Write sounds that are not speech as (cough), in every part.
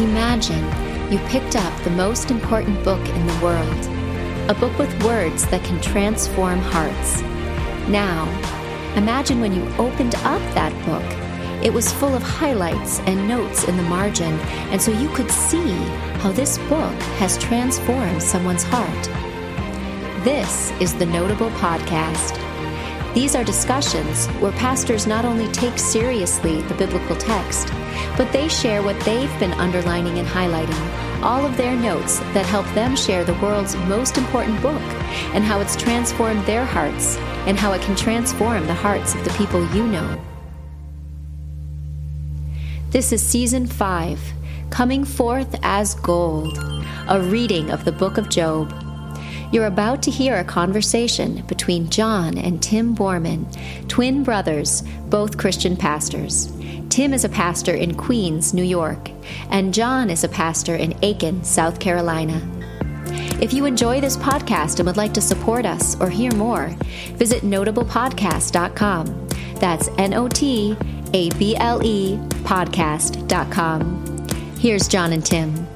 Imagine you picked up the most important book in the world, a book with words that can transform hearts. Now, imagine when you opened up that book, it was full of highlights and notes in the margin, and so you could see how this book has transformed someone's heart. This is the Notable Podcast. These are discussions where pastors not only take seriously the biblical text, but they share what they've been underlining and highlighting, all of their notes that help them share the world's most important book and how it's transformed their hearts and how it can transform the hearts of the people you know. This is season 5, Coming Forth as Gold, a reading of the book of Job. You're about to hear a conversation between John and Tim Borman, twin brothers, both Christian pastors. Tim is a pastor in Queens, New York, and John is a pastor in Aiken, South Carolina. If you enjoy this podcast and would like to support us or hear more, visit notablepodcast.com. That's N O T A B L E podcast.com. Here's John and Tim.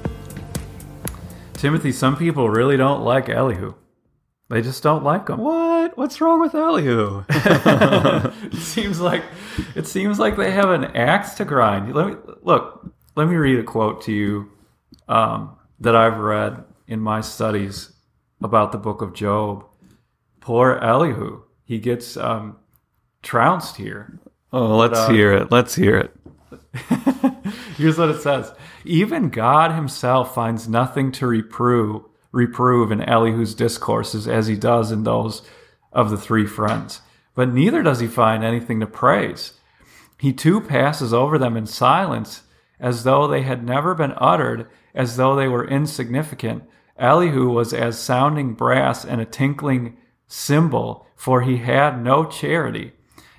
Timothy, some people really don't like Elihu. They just don't like him. What? What's wrong with Elihu? (laughs) it seems like it seems like they have an axe to grind. Let me look. Let me read a quote to you um, that I've read in my studies about the book of Job. Poor Elihu, he gets um, trounced here. Oh, let's But, uh, hear it. Let's hear it. (laughs) Here's what it says. Even God himself finds nothing to reprove reprove in Elihu's discourses as he does in those of the three friends. But neither does he find anything to praise. He too passes over them in silence as though they had never been uttered, as though they were insignificant. Elihu was as sounding brass and a tinkling cymbal, for he had no charity.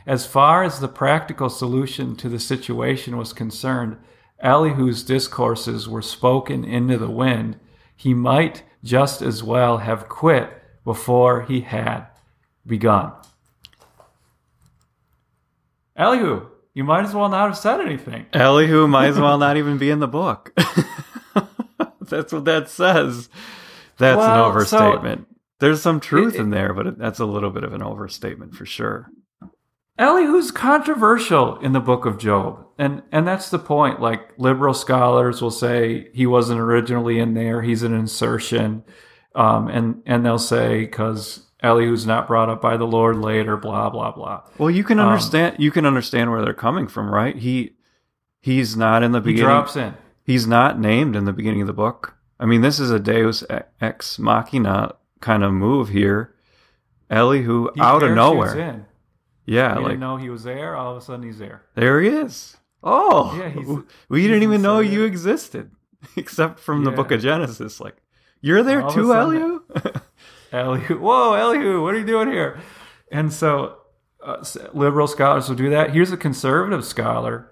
As far as the practical solution to the situation was concerned, Elihu's discourses were spoken into the wind. He might just as well have quit before he had begun. Elihu, you might as well not have said anything. Elihu might as well not even be in the book. (laughs) that's what that says. That's an Well, overstatement. There's some truth It- in there, but that's a little bit of an overstatement for sure. Elihu's controversial in the book of Job. And and that's the point. Like liberal scholars will say he wasn't originally in there, he's an insertion. Um, and and they'll say because Elihu's not brought up by the Lord later, blah blah blah. Well, you can Um, understand. you can understand where they're coming from, right? He he's not in the He beginning. drops in. He's not named in the beginning of the book. I mean, this is a Deus ex machina kind of move here. Elihu He out of nowhere. In. Yeah, We like didn't know he was there. All of a sudden, he's there. there he is. Oh, Yeah, he's- we he's didn't even know you existed, (laughs) except from the Book of Genesis. Like you're there All too, Elihu. (laughs) Elihu, whoa, Elihu, what are you doing here? And so uh, liberal scholars will do that. Here's a conservative scholar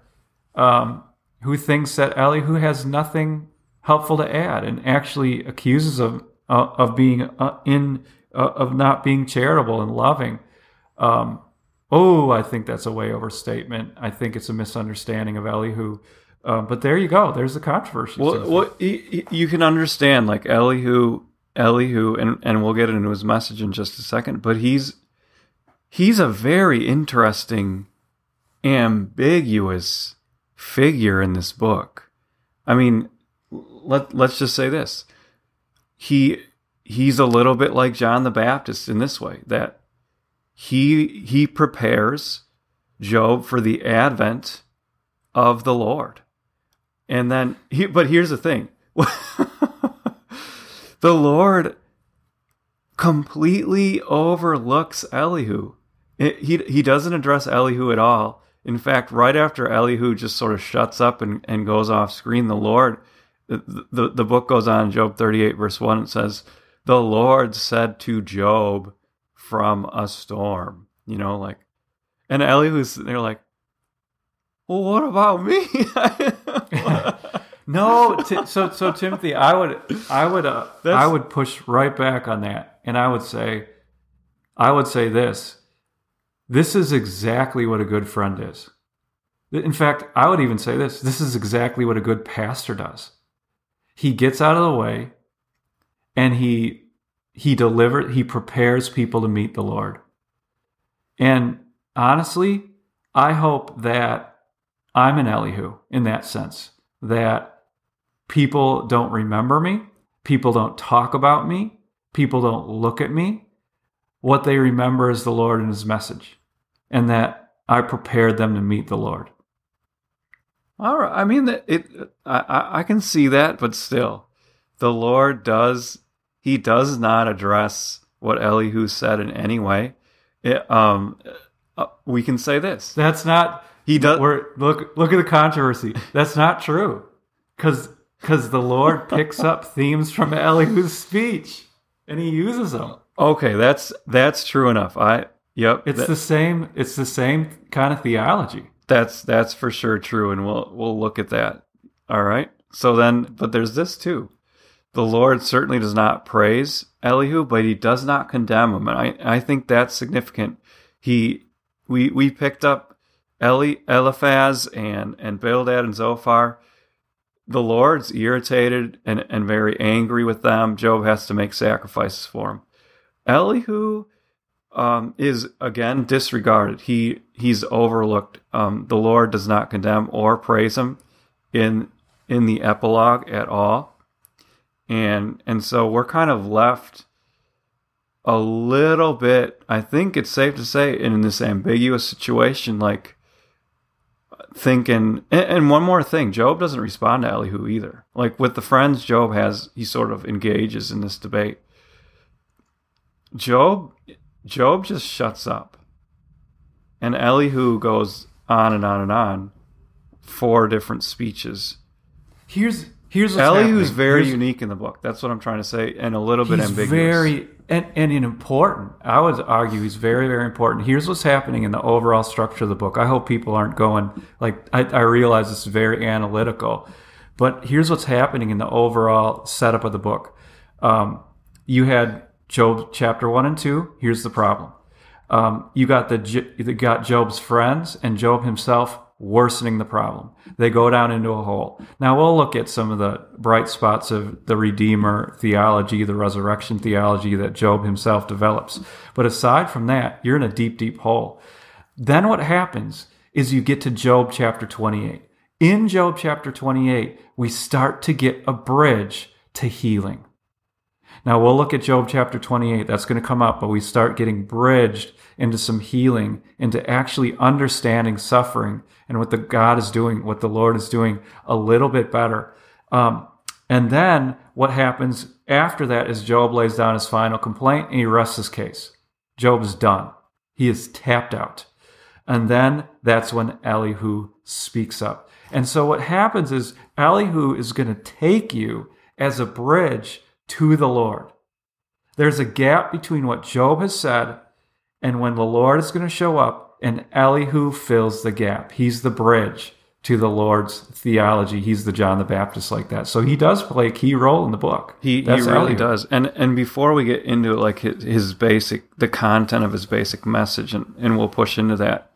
um, who thinks that Elihu has nothing helpful to add and actually accuses of uh, of being uh, in uh, of not being charitable and loving. Um, oh, I think that's a way overstatement. I think it's a misunderstanding of Elihu. Um, but there you go. There's the controversy. Well, well y- y- you can understand like Elihu, Elihu, and and we'll get into his message in just a second. But he's he's a very interesting, ambiguous figure in this book. I mean, let let's just say this: he he's a little bit like John the Baptist in this way that he he prepares Job for the advent of the Lord. And then, he, but here's the thing (laughs) the Lord completely overlooks Elihu. It- he, he doesn't address Elihu at all. In fact, right after Elihu just sort of shuts up and, and goes off screen, the Lord, the, the, the book goes on, Job 38, verse 1, it says, The Lord said to Job from a storm. You know, like, and Elihu's, they're like, well, what about me? (laughs) No, t- so so Timothy, I would I would uh, I would push right back on that, and I would say, I would say this: this is exactly what a good friend is. In fact, I would even say this: this is exactly what a good pastor does. he gets out of the way and he he delivers he prepares people to meet the Lord. And honestly, I hope that I'm an Elihu in that sense, that people don't remember me, people don't talk about me, people don't look at me. What they remember is the Lord and his message, and that I prepared them to meet the Lord. All right. I mean, that it. I I can see that, but still, the Lord does. He does not address what Elihu said in any way. It, um, uh, we can say this. That's not. He does. We're, look look at the controversy. That's not true, because because the Lord (laughs) picks up themes from Elihu's speech and he uses them. Okay, that's that's true enough. I yep. It's that- the same. It's the same kind of theology. That's that's for sure true, and we'll we'll look at that. All right. So then, but there's this too. The Lord certainly does not praise Elihu, but he does not condemn him, and I I think that's significant. He we we picked up Eli Eliphaz and and Bildad and Zophar. The Lord's irritated and and very angry with them. Job has to make sacrifices for him. Elihu um, is again disregarded. He he's overlooked. Um, the Lord does not condemn or praise him in in the epilogue at all, and and so we're kind of left a little bit. I think it's safe to say in this ambiguous situation, like thinking. And, and one more thing, Job doesn't respond to Elihu either. Like with the friends, Job has he sort of engages in this debate. Job Job just shuts up. And Elihu goes on and on and on. Four different speeches. Here's here's Elihu's happening. very Here's- unique in the book. That's what I'm trying to say, and a little bit he's ambiguous. very and, and important. I would argue he's very very important. Here's what's happening in the overall structure of the book. I hope people aren't going like I, I realize it's very analytical, but here's what's happening in the overall setup of the book. Um, you had Job chapter one and two. Here's the problem. Um, you got the you got Job's friends and Job himself worsening the problem. They go down into a hole. Now we'll look at some of the bright spots of the Redeemer theology, the resurrection theology that Job himself develops. But aside from that, you're in a deep, deep hole. Then what happens is you get to Job chapter 28. In Job chapter 28, we start to get a bridge to healing. Now we'll look at Job chapter 28. That's going to come up, but we start getting bridged into some healing, into actually understanding suffering and what the God is doing, what the Lord is doing a little bit better. Um, and then what happens after that is Job lays down his final complaint and he rests his case. Job is done. He is tapped out. And then that's when Elihu speaks up. And so what happens is Elihu is going to take you as a bridge to the Lord. There's a gap between what Job has said and when the Lord is going to show up, and Elihu fills the gap. He's the bridge to the Lord's theology. He's the John the Baptist like that. So he does play a key role in the book. He, he really Elihu. does. And and before we get into like his, his basic, the content of his basic message, and, and we'll push into that,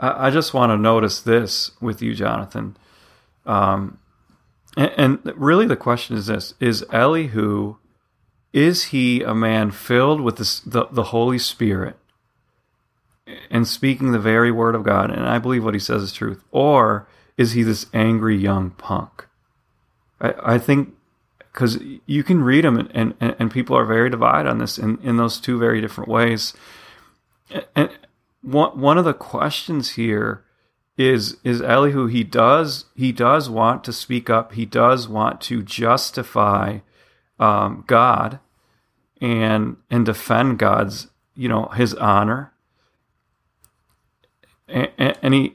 I, I just want to notice this with you, Jonathan. Um, and, and really the question is this: Is Elihu, is he a man filled with the the Holy Spirit? and speaking the very word of God, and I believe what he says is truth, or is he this angry young punk? I, I think because you can read him, and, and, and people are very divided on this in, in those two very different ways. And one one of the questions here is is Elihu. He does he does want to speak up. He does want to justify um, God and and defend God's you know his honor and, and he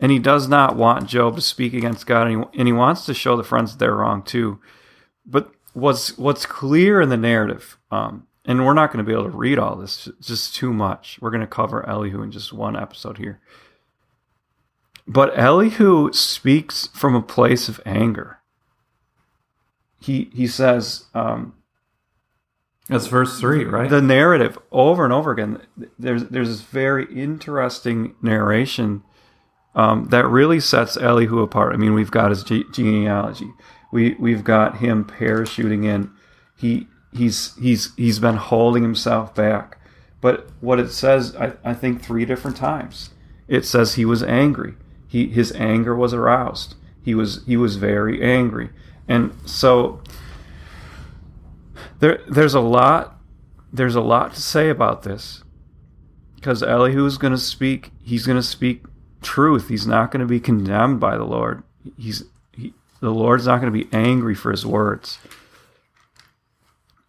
and he does not want Job to speak against God, and he, and he wants to show the friends they're wrong too. But what's what's clear in the narrative, um, and we're not going to be able to read all this, just too much. We're going to cover Elihu in just one episode here. But Elihu speaks from a place of anger. He he says, um, That's verse three, right? the narrative over and over again. There's there's this very interesting narration um, that really sets Elihu apart. I mean, we've got his ge- genealogy, We we've got him parachuting in. He he's he's he's been holding himself back. But what it says, I, I think three different times. It says he was angry. He his anger was aroused. He was he was very angry. And so there there's a lot there's a lot to say about this because Elihu is going to speak. He's going to speak truth. He's not going to be condemned by the Lord. He's he, the Lord's not going to be angry for his words.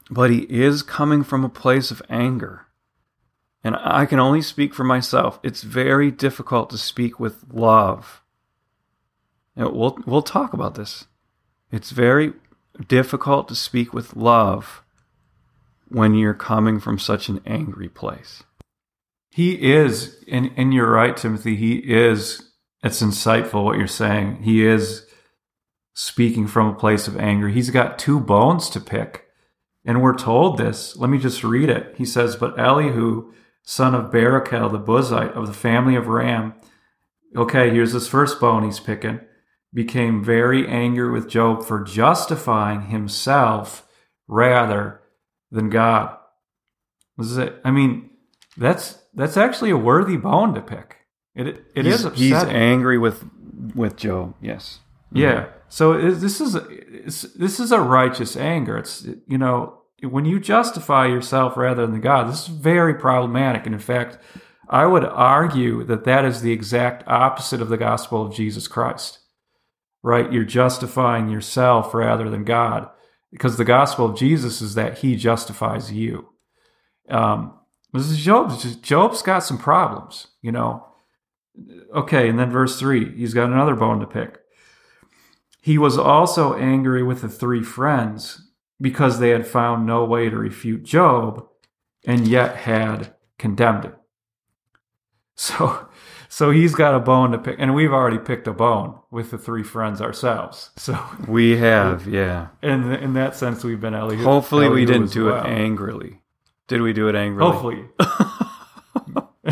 But he is coming from a place of anger. And I can only speak for myself. It's very difficult to speak with love. We'll we'll talk about this. It's very difficult to speak with love when you're coming from such an angry place. He is, and, and you're right, Timothy. He is, it's insightful what you're saying. He is speaking from a place of anger. He's got two bones to pick. And we're told this. Let me just read it. He says, But Elihu, son of Barachel, the Buzite of the family of Ram, okay, here's his first bone he's picking, became very angry with Job for justifying himself rather than God. This is it. I mean, that's that's actually a worthy bone to pick. It it he's, is upsetting. He's angry with with Job. Yes. Yeah. So it, this is this is a righteous anger. It's you know when you justify yourself rather than God, this is very problematic. And in fact, I would argue that that is the exact opposite of the gospel of Jesus Christ. Right? You're justifying yourself rather than God, because the gospel of Jesus is that He justifies you. Um, this is Job's. Job's got some problems, you know. Okay, and then verse three, he's got another bone to pick. He was also angry with the three friends because they had found no way to refute Job and yet had condemned him. (laughs) So, so he's got a bone to pick, and we've already picked a bone with the three friends ourselves. (laughs) So we have, yeah. In in that sense, we've been Elihu. Hopefully, Elihu we didn't do well. it angrily. Did we do it angrily? Hopefully, (laughs)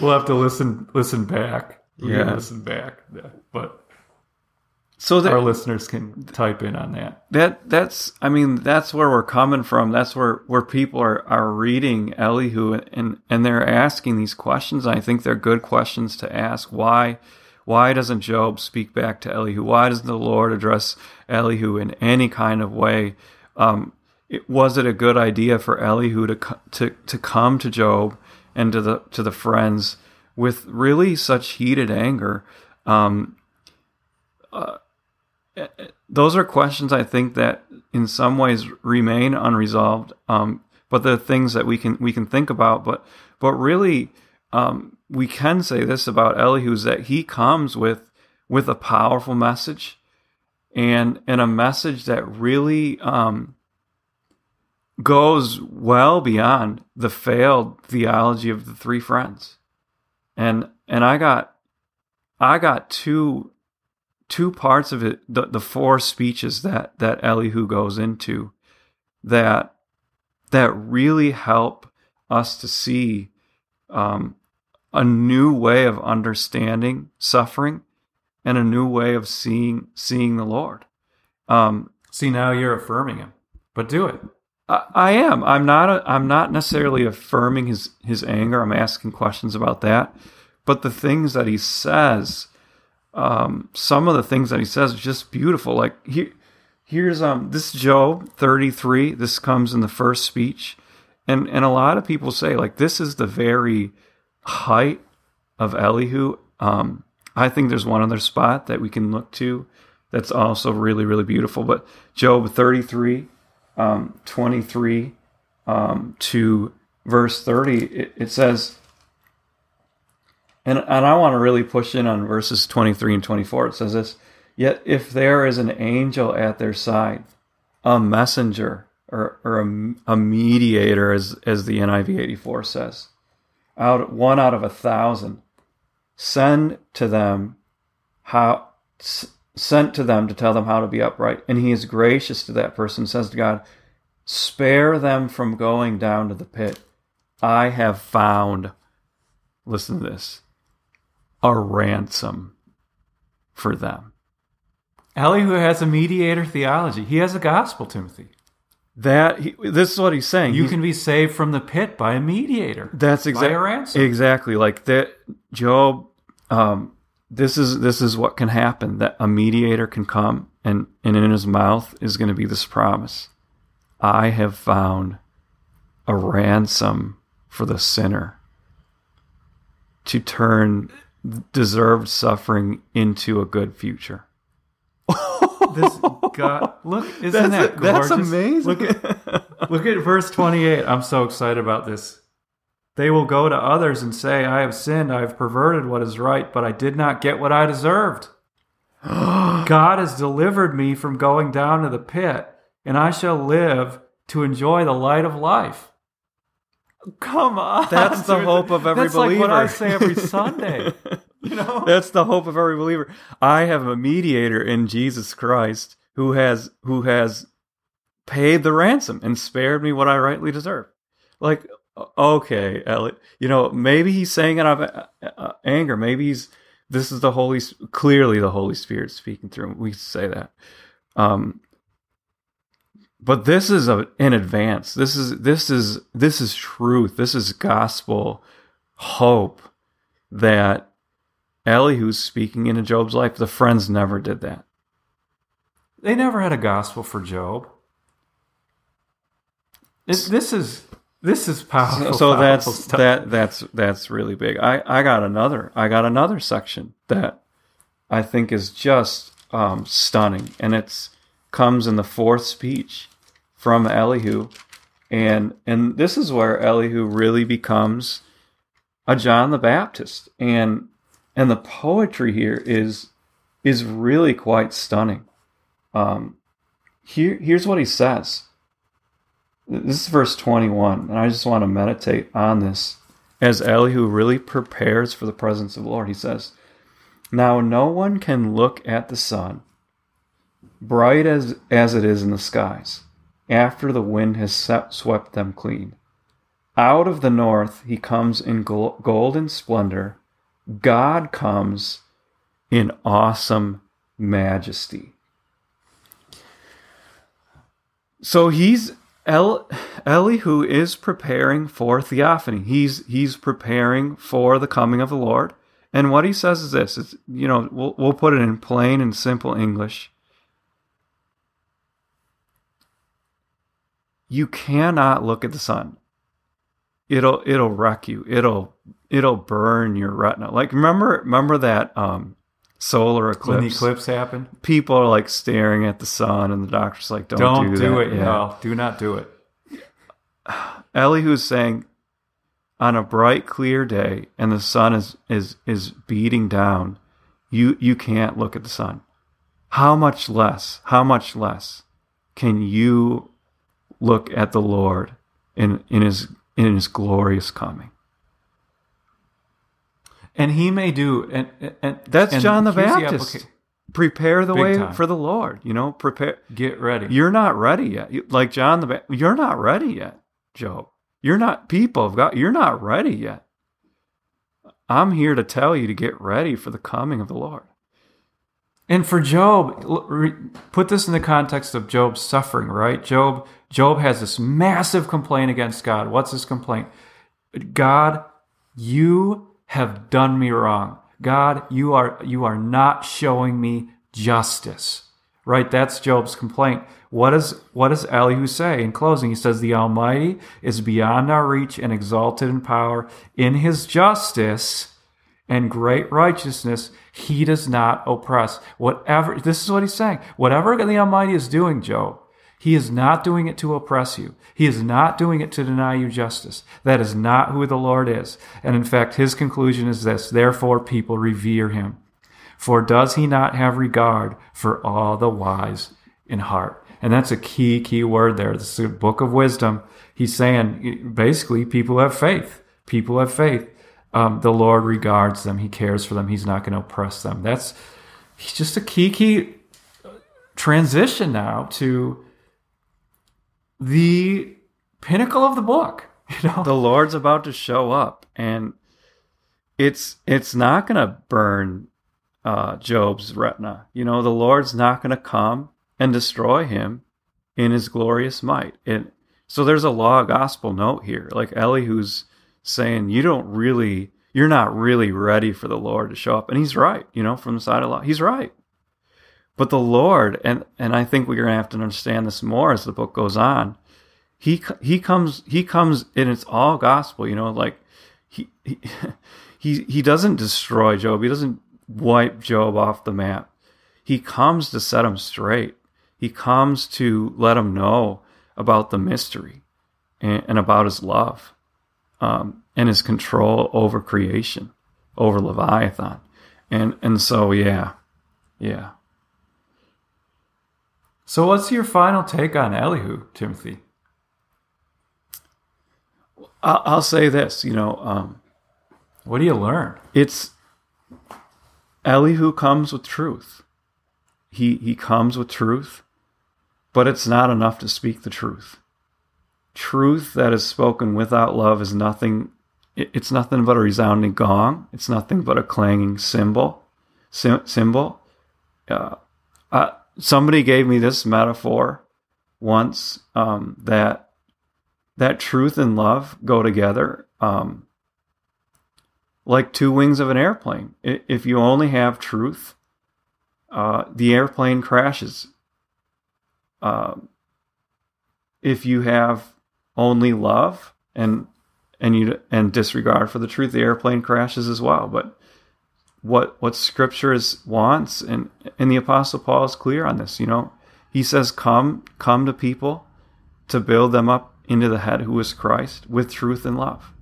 we'll have to listen listen back. We Yeah. listen back, Yeah. but So that, our listeners can type in on that. that that's I mean that's where we're coming from. That's where where people are are reading Elihu and and they're asking these questions. I think they're good questions to ask. Why why doesn't Job speak back to Elihu? Why doesn't the Lord address Elihu in any kind of way? Um, it, was it a good idea for Elihu to to to come to Job and to the to the friends with really such heated anger? Um, those are questions I think that in some ways remain unresolved. Um, but they're things that we can we can think about. But but really, um, we can say this about Elihu is that he comes with with a powerful message, and and a message that really um, goes well beyond the failed theology of the three friends. And and I got I got two two parts of it, the, the four speeches that that Elihu goes into, that that really help us to see um, a new way of understanding suffering and a new way of seeing seeing the Lord. Um, See, now you're affirming him, but do it. I, I am. I'm not. I'm not necessarily affirming his his anger. I'm asking questions about that. But the things that he says, um, some of the things that he says is just beautiful. Like here, here's um this Job 33. This comes in the first speech, and and a lot of people say like this is the very height of Elihu. Um, I think there's one other spot that we can look to that's also really really beautiful. But Job 33, um, 23 um, to verse 30, it, it says. And, and I want to really push in on verses 23 and 24. It says this Yet if there is an angel at their side, a messenger or, or a, a mediator, as, as the NIV 84 says, out one out of a thousand, send to them how sent to them to tell them how to be upright. And he is gracious to that person, says to God, spare them from going down to the pit. I have found, listen to this, a ransom for them. Elihu has a mediator theology. He has a gospel, Timothy. That he, this is what he's saying. You He's- can be saved from the pit by a mediator. That's exactly ransom. exactly like that. Job, um, this is this is what can happen. That a mediator can come, and and in his mouth is going to be this promise: I have found a ransom for the sinner to turn deserved suffering into a good future. this God, look, isn't that gorgeous? Look at, look at verse 28. I'm so excited about this. They will go to others and say, I have sinned, I have perverted what is right, but I did not get what I deserved. (gasps) God has delivered me from going down to the pit, and I shall live to enjoy the light of life. Come on. That's the dude. hope of every believer. That's like what I say every (laughs) Sunday. You know? That's the hope of every believer. I have a mediator in Jesus Christ who has who has paid the ransom and spared me what I rightly deserve. Like, okay, Elihu, you know, maybe he's saying it out of uh, anger. Maybe he's this is the Holy clearly the Holy Spirit speaking through him. We say that. Um, but this is a, in advance. This is this is this is truth. This is gospel hope that Elihu's speaking into Job's life. The friends never did that. They never had a gospel for Job. It, this is this is powerful. so powerful that's stuff. that that's that's really big. I I got another I got another section that I think is just um, stunning, and it's comes in the fourth speech from Elihu, and and this is where Elihu really becomes a John the Baptist, and and the poetry here is is really quite stunning. Um, here here's what he says. This is verse 21, and I just want to meditate on this as Elihu really prepares for the presence of the Lord. He says, Now no one can look at the sun, bright as, as it is in the skies, after the wind has swept them clean. Out of the north he comes in gol- golden splendor. God comes in awesome majesty. So he's El, Elihu is preparing for theophany. He's he's preparing for the coming of the Lord. And what he says is this: it's you know we'll we'll put it in plain and simple English. You cannot look at the sun. It'll it'll wreck you. It'll it'll burn your retina. Like remember remember that um solar eclipse. when the eclipse happened. People are like staring at the sun, and the doctor's like, "Don't, Don't, do, do, that." it. Yeah. No, do not do it. (sighs) Elihu's saying, on a bright, clear day, and the sun is is is beating down, you you can't look at the sun. How much less? How much less can you look at the Lord in in his in his glorious coming? And he may do. And, and That's and John the Baptist. applica- Prepare the Big way time. for the Lord. You know, prepare. Get ready. You're not ready yet. Like John the Baptist, you're not ready yet, Job. You're not people of God. You're not ready yet. I'm here to tell you to get ready for the coming of the Lord. And for Job, put this in the context of Job's suffering, right? Job Job has this massive complaint against God. What's his complaint? God, you have done me wrong. God, you are you are not showing me justice. Right? That's Job's complaint. What does what does Elihu say in closing? He says, The Almighty is beyond our reach and exalted in power. In his justice, and great righteousness, he does not oppress. Whatever, this is what he's saying. Whatever the Almighty is doing, Job, he is not doing it to oppress you. He is not doing it to deny you justice. That is not who the Lord is. And in fact, his conclusion is this Therefore, people revere him. For does he not have regard for all the wise in heart? And that's a key, key word there. This is a book of wisdom. He's saying basically, people have faith. People have faith. Um, the Lord regards them. He cares for them. He's not going to oppress them. That's he's just a key, key transition now to the pinnacle of the book. (laughs) You know, The Lord's about to show up, and it's it's not going to burn uh, Job's retina. You know, the Lord's not going to come and destroy him in his glorious might. And so there's a law gospel note here. Like Elihu's saying, you don't really, you're not really ready for the Lord to show up. And he's right, you know, from the side of law. He's right. But the Lord, and, and I think we're going to have to understand this more as the book goes on. He, he comes, he comes and it's all gospel, you know, like he, he, (laughs) he, he doesn't destroy Job. He doesn't wipe Job off the map. He comes to set him straight. He comes to let him know about the mystery and, and about his love um, and his control over creation, over Leviathan. And, and so, yeah, yeah. So, what's your final take on Elihu, Timothy? I'll, I'll say this, you know, um, what do you learn? It's Elihu comes with truth. He he comes with truth, but it's not enough to speak the truth. Truth that is spoken without love is nothing. It's nothing but a resounding gong. It's nothing but a clanging cymbal. Cymbal. Uh, uh, somebody gave me this metaphor once um, that that truth and love go together. Um, like two wings of an airplane. If you only have truth, uh, the airplane crashes. Uh, if you have only love and and you and disregard for the truth, the airplane crashes as well. But what what Scripture is, wants, and and the Apostle Paul is clear on this. You know, he says, "Come, come to people to build them up into the head who is Christ with truth and love."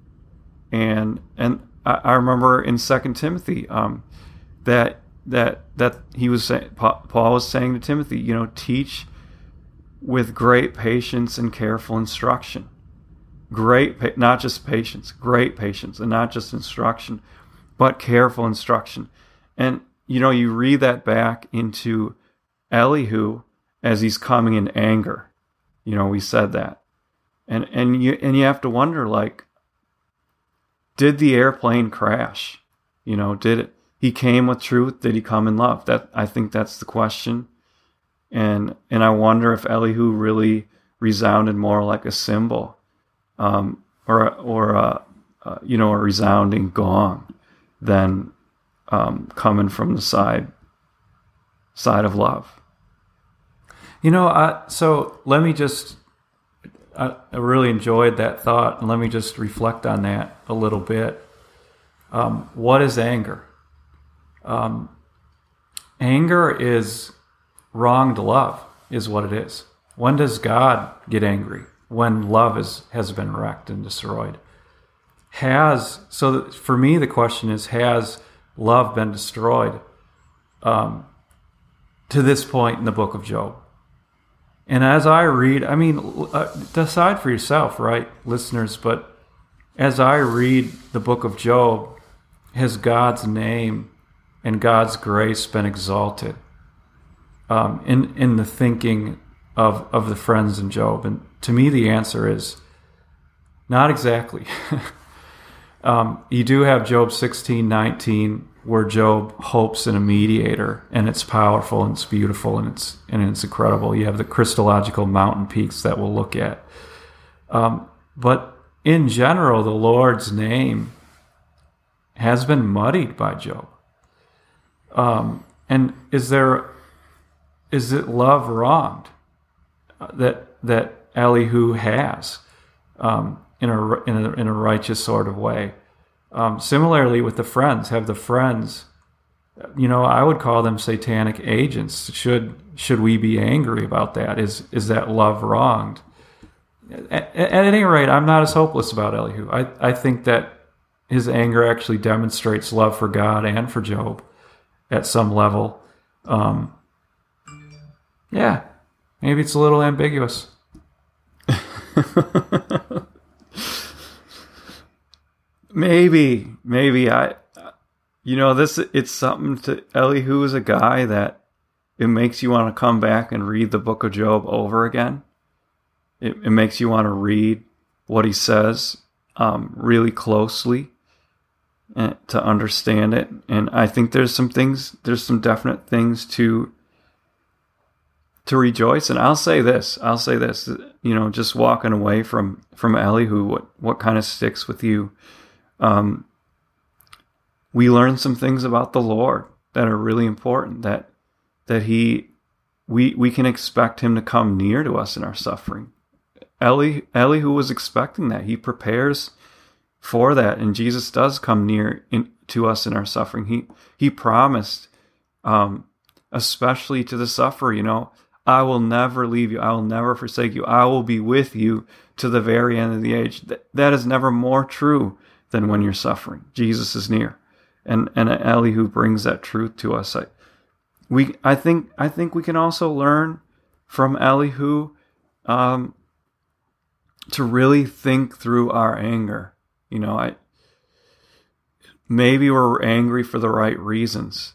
And and I, I remember in Second Timothy um, that that that he was saying Paul was saying to Timothy, you know, teach with great patience and careful instruction. Great, not just patience, great patience, and not just instruction, but careful instruction. And you know, you read that back into Elihu as he's coming in anger. You know, we said that, and and you and you have to wonder, like, did the airplane crash? You know, did it? He came with truth. Did he come in love? That I think that's the question. And and I wonder if Elihu really resounded more like a cymbal, um, or or a, uh, you know a resounding gong, than um, coming from the side side of love. You know, I, so let me just I, I really enjoyed that thought, and let me just reflect on that a little bit. Um, what is anger? Um, anger is wronged love, is what it is. When does God get angry? When love is, has been wrecked and destroyed. Has so for me the question is has love been destroyed um, to this point in the book of Job? And as I read, I mean, uh, decide for yourself, right, listeners, but as I read the book of Job, has God's name and God's grace been exalted um, in, in the thinking of, of the friends in Job? And to me, the answer is not exactly. (laughs) um, you do have Job 16, 19, where Job hopes in a mediator, and it's powerful and it's beautiful and it's and it's incredible. You have the Christological mountain peaks that we'll look at, um, but in general, the Lord's name has been muddied by Job. Um, and is there is it love wronged that that Elihu has um, in a in a in a righteous sort of way? Um, similarly, with the friends, have the friends, you know, I would call them satanic agents. Should should we be angry about that? Is is that love wronged? At, at any rate, I'm not as hopeless about Elihu. I, I think that his anger actually demonstrates love for God and for Job at some level. Um, yeah, maybe it's a little ambiguous. (laughs) Maybe, maybe I, you know, this it's something to Elihu is a guy that it makes you want to come back and read the book of Job over again. It, it makes you want to read what he says um, really closely. eh, to understand it. And I think there's some things, there's some definite things to to rejoice. And I'll say this, I'll say this, you know, just walking away from from Elihu, what what kind of sticks with you? Um, we learn some things about the Lord that are really important. That that he we we can expect him to come near to us in our suffering. Eli Elihu was expecting that. He prepares for that, and Jesus does come near in, to us in our suffering. He he promised, um, especially to the sufferer, you know, I will never leave you. I will never forsake you. I will be with you to the very end of the age. that is never more true than when you're suffering. Jesus is near. And and Elihu brings that truth to us. I, we I think I think we can also learn from Elihu um, to really think through our anger. You know, I maybe we're angry for the right reasons.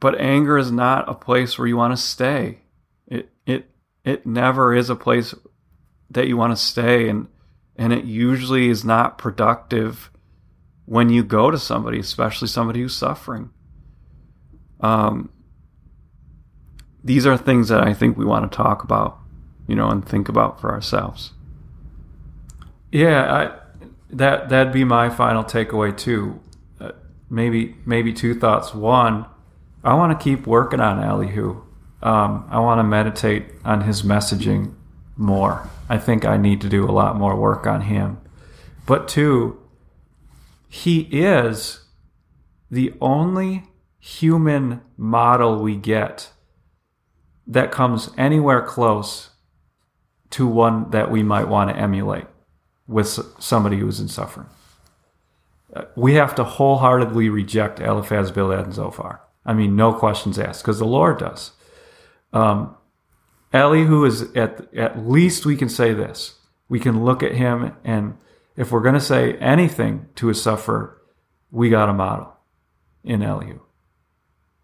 But anger is not a place where you want to stay. It it it never is a place that you want to stay and and it usually is not productive when you go to somebody, especially somebody who's suffering. Um, these are things that I think we want to talk about, you know, and think about for ourselves. Yeah, I, that that'd be my final takeaway too. Uh, maybe maybe two thoughts. One, I want to keep working on Elihu. Um, I want to meditate on his messaging more. I think I need to do a lot more work on him. But two, he is the only human model we get that comes anywhere close to one that we might want to emulate with somebody who's in suffering. Uh, we have to wholeheartedly reject Eliphaz, Bildad, and Zophar. I mean, no questions asked, because the Lord does. Um, Elihu is at at least we can say this. We can look at him, and if we're going to say anything to a sufferer, we got a model in Elihu.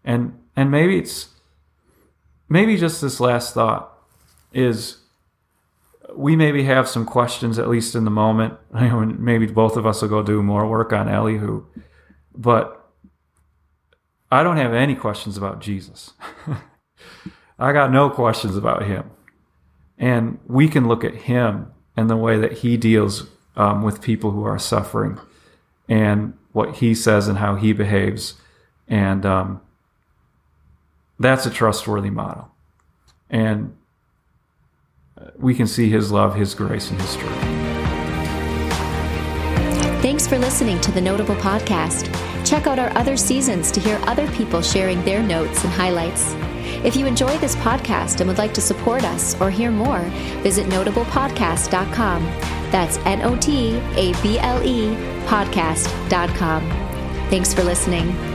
And and maybe it's maybe just this last thought is we maybe have some questions at least in the moment. (laughs) maybe both of us will go do more work on Elihu, but I don't have any questions about Jesus. (laughs) I got no questions about him. And we can look at him and the way that he deals um, with people who are suffering and what he says and how he behaves. And um, that's a trustworthy model. And we can see his love, his grace, and his strength. Thanks for listening to the Notable Podcast. Check out our other seasons to hear other people sharing their notes and highlights. If you enjoy this podcast and would like to support us or hear more, visit notablepodcast.com. That's N O T A B L E podcast.com. Thanks for listening.